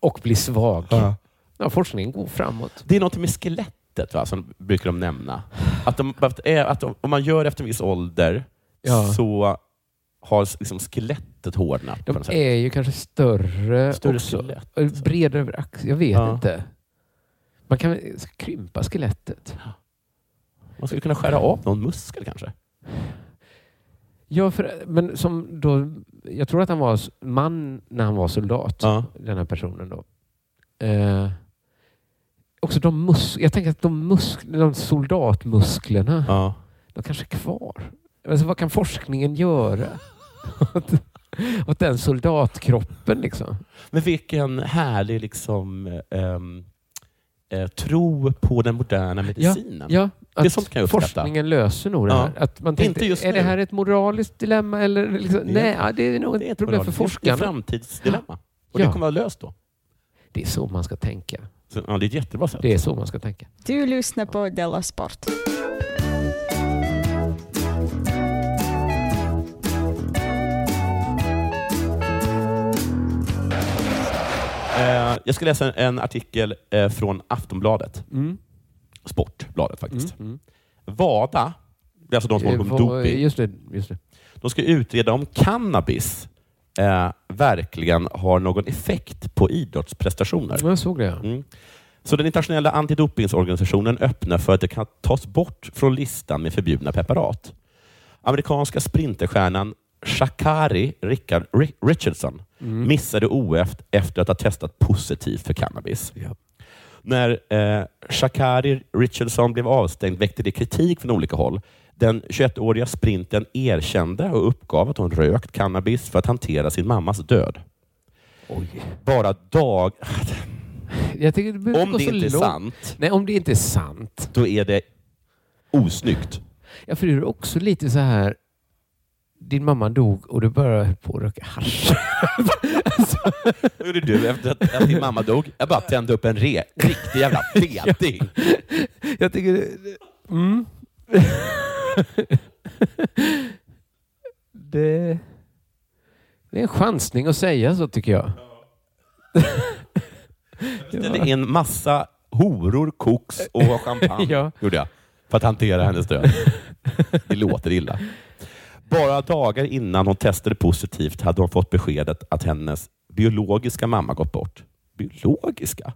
och bli svag. Ja. Ja, forskningen går framåt. Det är något med skelettet va, som brukar de nämna. Att, de, att, är- de, om man gör efter en viss ålder Ja. så har liksom skelettet hårdnat. De är ju kanske större, Större också. skelett, alltså. Bredare över axeln. Jag vet inte. Man kan krympa skelettet. Man skulle kunna skära av någon muskel kanske. Ja, för, men som då, jag tror att han var man när han var soldat, Ja. den här personen. då. Eh, också de mus jag tänker att de, musk de soldatmusklerna, Ja. de kanske är kvar. Alltså, vad kan forskningen göra <laughs> åt, åt den soldatkroppen? Liksom? Men vilken härlig liksom, ehm, eh, tro på den moderna medicinen. Ja, det är att sånt kan jag uppskatta. forskningen löser nog det Ja. här. Att man Inte tänkte, just är det nu. här ett moraliskt dilemma? Eller liksom, Det är- nej, ja, det är nog ett, Det problem för moraliskt- det är forskarna. ett framtidsdilemma. Och Ja. det kommer att vara löst då. Det är så man ska tänka. Så, ja, det är ett jättebra sätt. Det är så man ska tänka. Du lyssnar på Della Sport. Jag ska läsa en, artikel eh, från Aftonbladet. Mm. Sportbladet faktiskt. Mm, mm. WADA, det är alltså de som håller på med Eh, doping. Just det, just det. De ska utreda om cannabis eh, verkligen har någon effekt på idrottsprestationer. Jag såg det. ja. Mm. Så den internationella antidopingsorganisationen öppnar för att det kan tas bort från listan med förbjudna preparat. Amerikanska sprinterstjärnan Shakari Richard, Ri- Richardson Mm. missade OF efter att ha testat positivt för cannabis. När eh, Shakari Richardson blev avstängd väckte det kritik från olika håll. Den 21-åriga sprinten erkände och uppgav att hon rökt cannabis för att hantera sin mammas död. Bara dag... Det Om det inte är sant, Nej, om det inte är sant. då är det osnyggt. Ja, för det är också lite så här. Din mamma dog och du började höll på att röka hasch. Vad gjorde du efter att, att din mamma dog? Jag bara tände upp en re, riktig jävla feting. Jag tycker... det- Mm. det, det är en chansning att säga så tycker jag. ställde in massa horor, koks och champagne. Ja. Gjorde jag. För att hantera hennes död. Det låter illa. Bara dagar innan hon testade positivt hade hon fått beskedet att hennes biologiska mamma gått bort. Biologiska?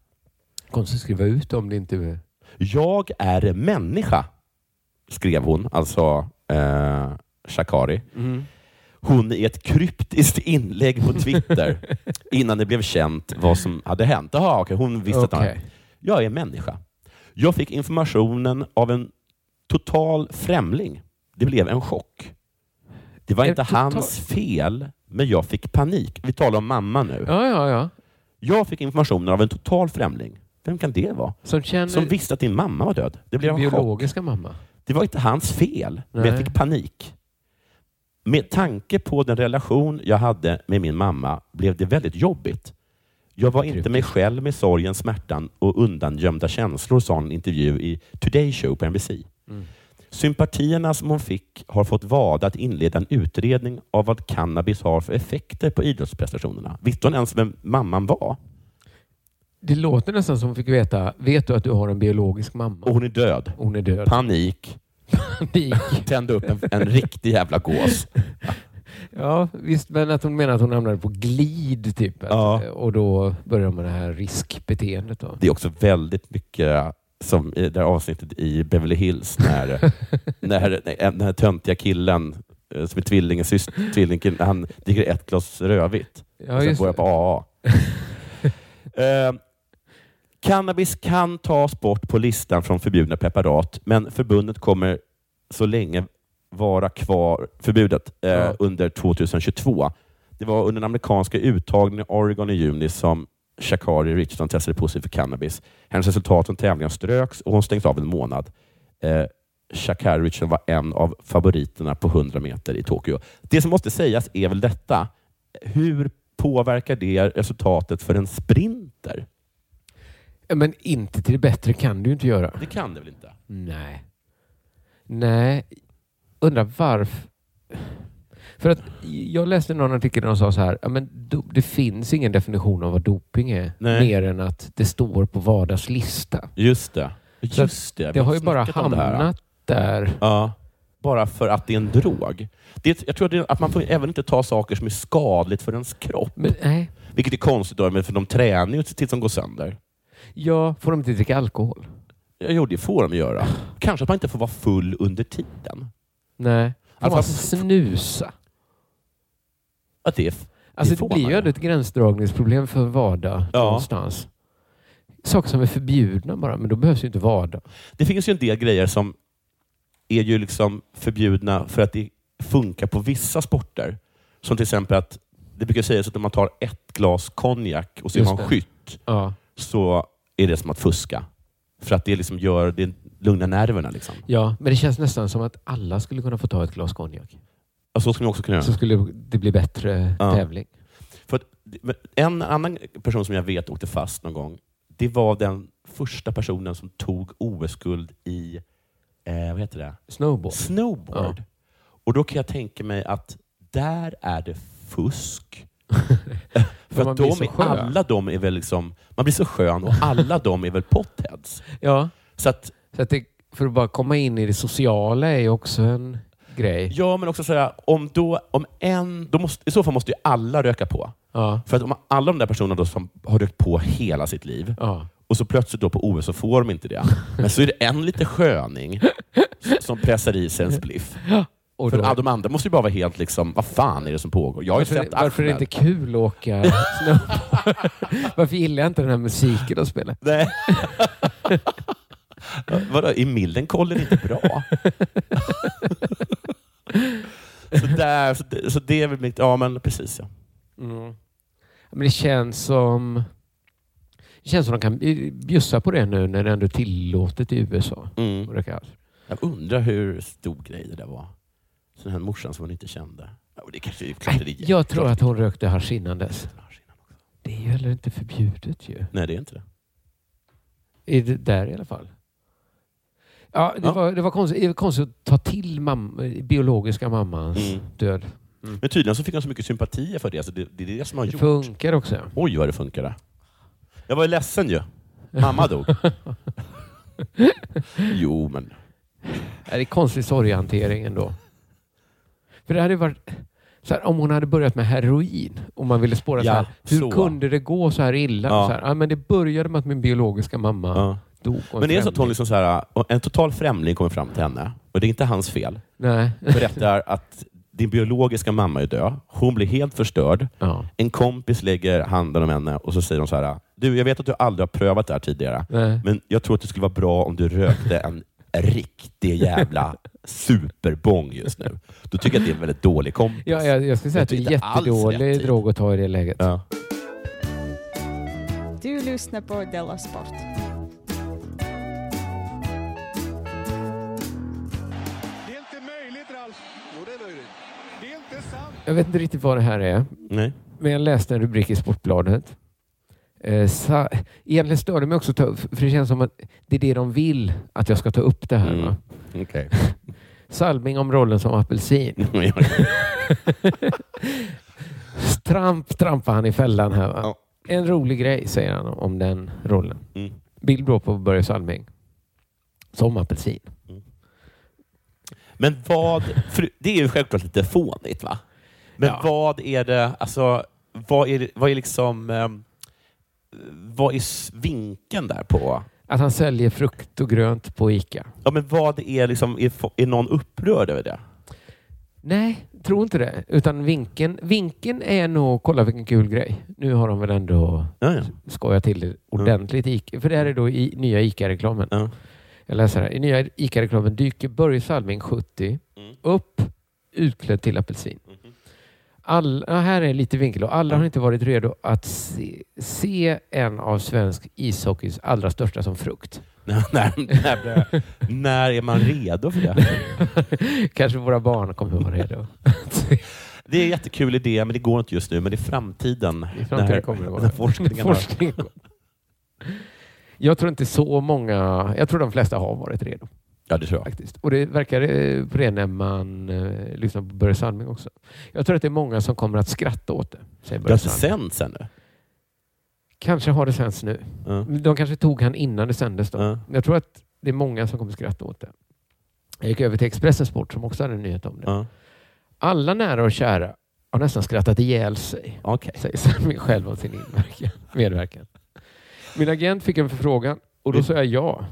Konstigt att skriva ut om det inte är... Jag är människa, skrev hon, alltså eh, Shakari. Mm. Hon i ett kryptiskt inlägg på Twitter <laughs> innan det blev känt vad som hade hänt. Jaha, okej, hon visste att hon. Jag är människa. Jag fick informationen av en total främling. Det blev en chock. Det var inte hans fel, men jag fick panik. Vi talar om mamma nu. Ja, ja, ja. Jag fick informationen av en total främling. Vem kan det vara? Som känner Som visste att din mamma var död. Det blev en chock. biologiska mamma. Det var inte hans fel, men Nej. jag fick panik. Med tanke på den relation jag hade med min mamma blev det väldigt jobbigt. Jag var inte mig själv med sorgen, smärtan och undangömda känslor, sa en intervju i Today Show på NBC. Mm. Sympatierna som hon fick har fått VADA att inleda en utredning av vad cannabis har för effekter på idrottsprestationerna. Visste hon ens vem mamman var? Det låter nästan som hon fick veta, vet du att du har en biologisk mamma? Och hon är död. Hon är död. Panik. Panik. <laughs> Tände upp en, en riktig jävla gås. Ja, visst, men att hon menar att hon hamnade på glid typ. Ja. Och då börjar man det här riskbeteendet. Då. Det är också väldigt mycket som i det här avsnittet i Beverly Hills när, <laughs> när den här töntiga killen eh, som är tvillingen, syster, tvillingen, han dricker ett glas rödvitt. Ja, och sen går jag på AA. <laughs> eh, cannabis kan tas bort på listan från förbjudna preparat, men förbundet kommer så länge vara kvar förbudet eh, Ja. under 2022. Det var under den amerikanska uttagningen i Oregon i juni som Shakari Richardson testade positivt för cannabis. Hennes resultat från tävlingen ströks och hon stängs av en månad. Eh, Shakari Richardson var en av favoriterna på 100 meter i Tokyo. Det som måste sägas är väl detta. Hur påverkar det resultatet för en sprinter? Men inte till det bättre kan du ju inte göra. Det kan det väl inte? Nej. Nej. Undrar varför. För att jag läste någon artikel där de sa så här, ja, men det finns ingen definition av vad doping är. Nej. Mer än att det står på Vardags lista. Just det. Just det. Det har ju bara hamnat där. Ja, bara för att det är en drog. Det, jag tror att, det, att man får även inte ta saker som är skadligt för ens kropp. Men, nej. Vilket är konstigt, då, för de tränar ju tills de går sönder. Ja, får de inte dricka alkohol? Ja, Jo, det får de göra. Kanske att man inte får vara full under tiden. Nej. Får man Alltså, snusa? Att det, Alltså det, får blir ju ändå ett gränsdragningsproblem för vardag Ja. någonstans. Saker som är förbjudna bara, men då behövs ju inte vardag. Det finns ju en del grejer som är ju liksom förbjudna för att det funkar på vissa sporter. Som till exempel att det brukar sägas att om man tar ett glas konjak och så är man det. skytt, Ja. så är det som att fuska. För att det liksom gör det lugnar nerverna. Liksom. ja, men det känns nästan som att alla skulle kunna få ta ett glas konjak. Ja, så skulle man också kunna göra. Så skulle det bli bättre Ja. tävling. För att, en annan person som jag vet åkte fast någon gång, det var den första personen som tog OS-guld i eh, vad heter det? Snowboard. Snowboard. Och då kan jag tänka mig att där är det fusk. <laughs> För att de, alla de är väl liksom, man blir så skön och alla de är väl potheads. Ja, Så att, så att det, för att bara komma in i det sociala är ju också en grej. ja, men också säga om då, om en, då måste, i så fall måste ju alla röka på. Ja. För att om alla de där personerna då som har rökt på hela sitt liv Ja. och så plötsligt då på OS så får de inte det. Men så är det en lite sköning som pressar i sig en spliff. Och För ah, de andra måste ju bara vara helt liksom, vad fan är det som pågår? Jag har ju varför, sett varför är det inte kul att åka <laughs> varför gillar jag inte den här musiken de spelar? Nej. <laughs> Vadå, är Millencolin inte bra? <laughs> <laughs> så, där, så, det, så det är väl mitt... Ja, men precis. Ja. Mm. Men det känns som... Det känns som de kan bjussa på det nu när det ändå är tillåtet i USA. Mm. Jag undrar hur stor grej det där var. Så den här morsan som hon inte kände. Det kanske är klart det är Jag tror att hon rökte hasch innan dess. Det är ju heller inte förbjudet ju. Nej, det är inte det. I det där i alla fall. Ja, det, Ja. Var, det, var konstigt, det var konstigt att ta till mamma, biologiska mammans Mm. död. Men tydligen så fick han så mycket sympatier för det. Så det, det är det som har Det gjort. funkar också. Oj, vad det funkade. Jag var ju ledsen ju. Mamma dog. <laughs> jo, men... Det är konstig sorghantering ändå. För det hade varit... Så här, om hon hade börjat med heroin och man ville spåra Ja, så här, hur så. kunde det gå så här illa? Ja. Så här, ja, men det började med att min biologiska mamma Ja. Dog. Men det är så att hon liksom så här, en total främling kommer fram till henne, och det är inte hans fel. Nej. Berättar att din biologiska mamma är död. Hon blir helt förstörd. Ja. En kompis lägger handen om henne och så säger de så här. Du, jag vet att du aldrig har prövat det här tidigare, Nej. men jag tror att det skulle vara bra om du rökte en riktig jävla superbong just nu. Då tycker jag att det är en väldigt dålig kompis. Ja, jag, jag skulle säga Jag att det är jättedålig drog att ta i det läget. Ja. Du lyssnar på Della Sport. Jag vet inte riktigt vad det här är, Nej. men jag läste en rubrik i Sportbladet. Eh, sa, egentligen stör det mig också, att ta, för det känns som att det är det de vill att jag ska ta upp det här. Mm. Okej. <laughs> Salming om rollen som apelsin. <laughs> <laughs> Tramp trampar han i fällan här. Ja. En rolig grej säger han om den rollen. Mm. Bild bra på Börje Salming. Som apelsin. Men vad... Det är ju självklart lite fånigt, va? Men Ja. vad är det... Alltså, vad är, vad är liksom... ehm, vad är vinkeln där på... Att han säljer frukt och grönt på ICA. Ja, men vad är liksom... Är, är någon upprörd över det? Nej, tror inte det. Utan vinkeln, vinkeln är nog, kolla vilken kul grej. Nu har de väl ändå Ja, ja. skojat till det ordentligt. i Ica. För det här är då i nya ICA-reklamen. Ja. Jag läser här. I nya ICA-reklamen dyker Börje Salming 70 Mm. upp utklädd till apelsin. Mhm. All, här är lite vinkel och alla har inte varit redo att se, se en av svensk ishockeys allra största som frukt. <laughs> när, när, när, när är man redo för det? <laughs> Kanske våra barn kommer att vara redo. <laughs> Det är en jättekul idé, men det går inte just nu. Men det är framtiden. I framtiden när, kommer det vara. när forskningen har- Forskning. Jag tror inte så många, jag tror de flesta har varit redo. Ja, det tror jag. Faktiskt. Och det verkar eh, på det när man eh, lyssnar på Börje Salming också. Jag tror att det är många som kommer att skratta åt det. Säger Det har sänts ännu. Kanske har det sänds nu. Ja. De kanske tog han innan det sändes. Då. Ja. Jag tror att det är många som kommer skratta åt det. Jag gick över till Expressen Sport som också hade en nyhet om det. Ja. Alla nära och kära har nästan skrattat ihjäl sig, Okej. säger Salming själv om sin medverkan. Min agent fick en förfrågan och då sa jag ja.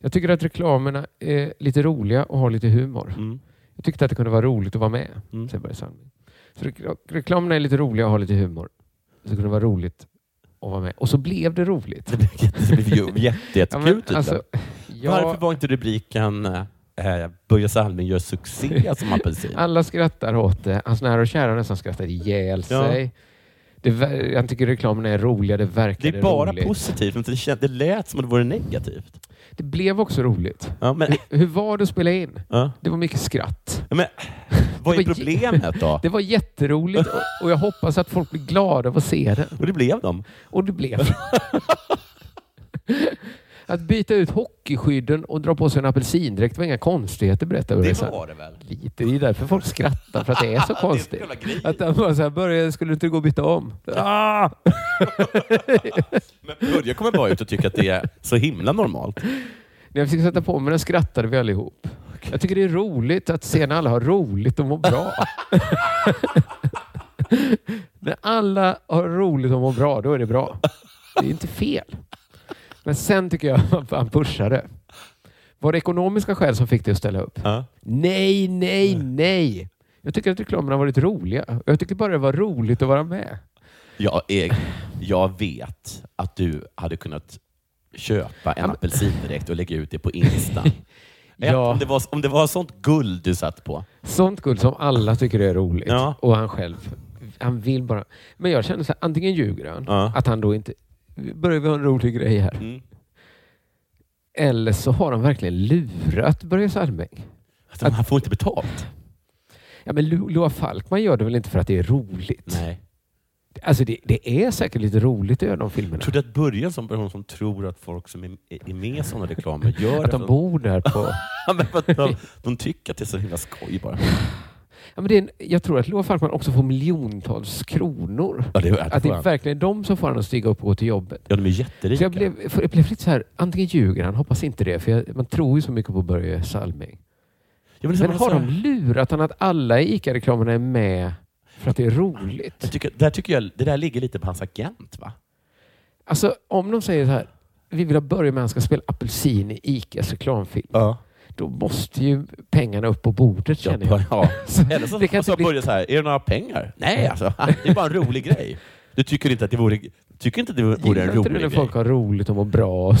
Ja. Jag tycker att reklamerna är lite roliga och har lite humor. Mm. Jag tyckte att det kunde vara roligt att vara med. Mm. säger Börje Salming. Så re- reklamerna är lite roliga och har lite humor. Så det kunde vara roligt att vara med. Och så blev det roligt. Det blev, det blev ju <laughs> jätte, jättekul Ja, alltså, jag- Varför var inte rubriken eh, Börje Salming gör succé som apelsin? Alla skrattar åt det. Hans nära och kära nästan skrattar ihjäl Ja. Det, jag tycker reklamen är roliga, det Det verkade är bara roligt. positivt, men det, känd, det lät som att det vore negativt. Det blev också roligt. Ja, men, Hur, hur var det att spela in? ja. Det var mycket skratt. Ja, men, <laughs> vad Det är problemet då? <laughs> Det var jätteroligt och, och jag hoppas att folk blir glada av att se det. Och det blev de. Och det blev. <laughs> Att byta ut hockeyskydden och dra på sig en apelsindräkt var inga konstigheter berättar Börje Det var det väl? Lite. Det är därför folk skrattar, för att det är så <laughs> konstigt. själva grejen. Att han bara så här, Börje, skulle du inte gå och byta om? Ah! Men Börje kommer bara ut och tycker att det är så himla normalt. När jag fick sätta på mig den skrattade vi allihop. Jag tycker det är roligt att se när alla har roligt och mår bra. <laughs> när alla har roligt och mår bra, då är det bra. Det är inte fel. Men sen tycker jag <laughs> att han pushade. Var det ekonomiska skäl som fick dig att ställa upp? Ja. Nej, nej, nej. Jag tycker att reklamerna har varit roliga. Jag tyckte bara det var roligt att vara med. Jag, är, jag vet att du hade kunnat köpa en apelsin direkt och lägga ut det på <laughs> Insta. Ja. Om, det var, om det var sånt guld du satt på. Sånt guld som alla tycker är roligt. Ja. Och han själv. Han vill bara. Men jag känner så här, antingen ljuger han. Ja. Att han då inte... Börjar vi ha en rolig grej här? Mm. Eller så har han verkligen lurat Börje Salming. Att han får inte betalt. Ja, men Lo- Loa Falkman gör det väl inte för att det är roligt? Nej. Alltså det, det är säkert lite roligt att göra de filmerna. Tror du att en sån person som tror att folk som är, är med i <laughs> sådana reklamer gör Att det? de bor där på... <laughs> Men att de, <laughs> de tycker att det är så himla skoj bara. Ja, men det är en, jag tror att Loa Falkman också får miljontals kronor. Ja, det, Att det är verkligen de som får honom att stiga upp och gå till jobbet. Ja, de är jätterika. Så jag blev, för jag blev lite så här, antingen ljuger han, hoppas inte det, för jag, man tror ju så mycket på Börje Salming. Ja, men är Men har de lurat han att alla i ICA-reklamerna är med för att det är roligt? Tycker, där tycker jag, det där ligger lite på hans agent, va? Alltså om de säger så här, vi vill ha Börje med han ska spela apelsin i ICAs reklamfilm. Ja. Då måste ju pengarna upp på bordet känner jag. <laughs> Ja. Eller <laughs> så, det kan så inte bli- börjar så här, är det några pengar? Nej, alltså, <laughs> det är bara en rolig grej. Du tycker inte att det vore, tycker inte att det vore Gillar en inte rolig du när grej? folk har roligt och mår bra?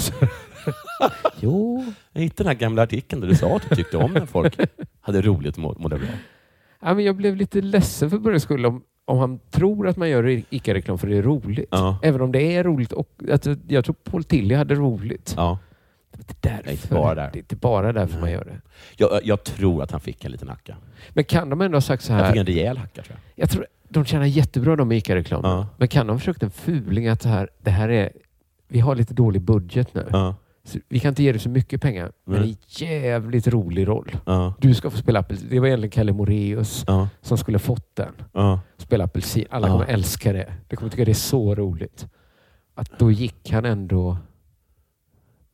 jo. Jag hittade den här gamla artikeln där du sa att du tyckte om när folk hade roligt och må- mådde bra. Ja, men jag blev lite ledsen för Börjes skull om, om han tror att man gör ICA-reklam för det är roligt. Ja. Även om det är roligt. Och, alltså, jag tror Paul Tilly hade roligt. Ja. Det är därför. inte bara där. Det är inte bara därför man gör det. Jag, jag tror att han fick en liten hacka. Men kan de ändå ha sagt så Han fick en här? rejäl hacka tror jag. Jag tror de tjänar jättebra de ICA-reklamen. Ja. Men kan de ha försökt en fuling att så här, det här är, vi har lite dålig budget nu. Ja. Vi kan inte ge dig så mycket pengar, men Nej. en jävligt rolig roll. Ja. Du ska få spela apelsin. Det var egentligen Kalle Moreus som skulle fått den. Spela apelsin. Alla kommer älska det. De kommer tycka det är så roligt. Att då gick han ändå...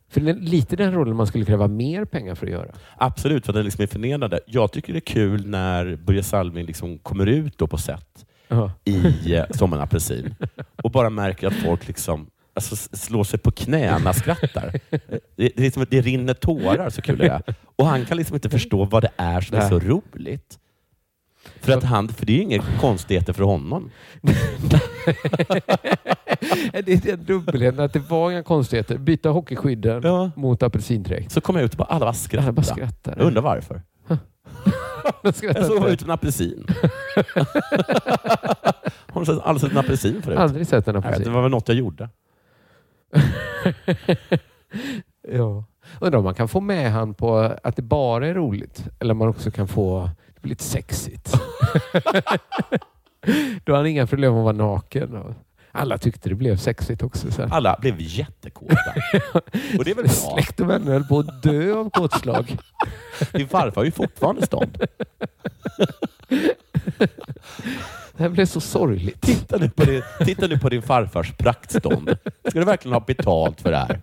För det är lite den rollen man skulle kräva mer pengar för att göra. Absolut, för att den liksom är förnedrande. Jag tycker det är kul när Börje Salming liksom kommer ut då på set Ja. i eh, Som en apelsin och bara märker att folk liksom alltså, slår sig på knäna och skrattar. Det, det, är liksom, det rinner tårar, så kul är det Och han kan liksom inte förstå vad det är som är så roligt. För, att han, för det är inga konstigheter för honom. <laughs> <laughs> det är den dubbelheten att det var inga konstigheter. Byta hockeyskydden Ja. mot apelsindräkt. Så kom jag ut och bara, alla bara skrattade. Alla bara skrattar. Jag undrar varför. Jag såg ut en apelsin. <laughs> Har du aldrig sett en apelsin förut? Aldrig sett en Jag vet, apelsin. Det var väl något jag gjorde. <laughs> ja. Undrar om man kan få med han på att det bara är roligt. Eller om man också kan få det blir lite sexigt. Då har han inga problem att vara naken. Alla tyckte det blev sexigt också. Sen. Alla blev jättekåta. Och det är väl bra? Släkt och vänner höll på att dö av kåtslag. Din farfar är ju fortfarande stånd. Det här blev så sorgligt. Titta nu på din, titta nu på din farfars praktstånd. Ska du verkligen ha betalt för det här?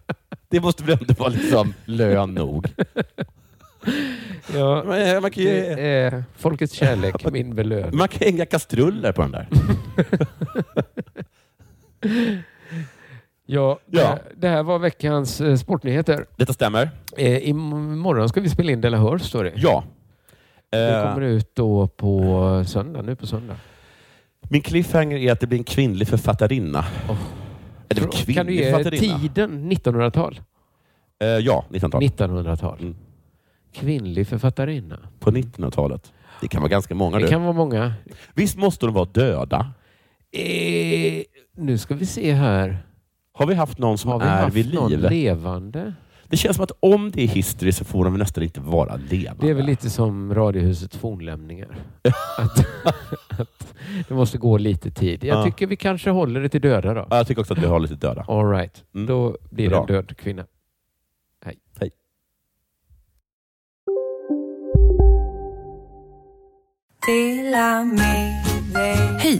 Det måste väl ändå vara liksom lön nog? Ja, Men, eh, man, kan ju, är folkets kärlek, min belöning. man kan hänga kastruller på den där. Ja, det, Ja. här- det här var veckans eh, sportnyheter. Detta stämmer. Eh, imorgon ska vi spela in Dela Hör, står det. Ja. Det Eh, kommer ut då på söndag, nu på söndag. Min cliffhanger är att det blir en kvinnlig författarinna. Eller kvinnlig Kan du ge författarinna? tiden 1900-tal? Eh, ja, 1900-tal. 1900-tal. Mm. Kvinnlig författarinna. På 1900-talet. Det kan vara ganska många. Det du. kan vara många. Visst måste de vara döda? Eh, nu ska vi se här. Har vi haft någon som Har vi är haft vid någon liv? levande? Det känns som att om det är history så får de nästan inte vara levande. Det är väl lite som Radiohusets fornlämningar. <laughs> att, att det måste gå lite tid. Jag Ja. tycker vi kanske håller det till döda då. Ja, jag tycker också att vi har lite döda. All right. Mm. Då blir det Bra. en död kvinna. Hej. Hej. Hej!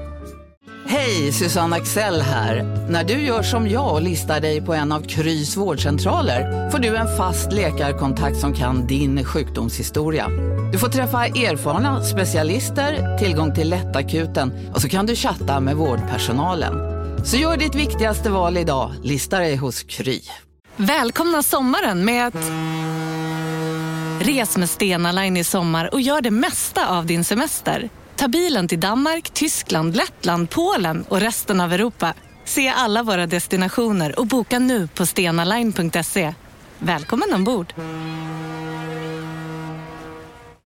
Hej, Susanne Axel här. När du gör som jag och listar dig på en av Krys vårdcentraler får du en fast läkarkontakt som kan din sjukdomshistoria. Du får träffa erfarna specialister, tillgång till lättakuten och så kan du chatta med vårdpersonalen. Så gör ditt viktigaste val idag, lista dig hos Kry. Välkomna sommaren med att... Res med Stena Line i sommar och gör det mesta av din semester. Ta bilen till Danmark, Tyskland, Lettland, Polen och resten av Europa. Se alla våra destinationer och boka nu på stenaline.se. Välkommen ombord!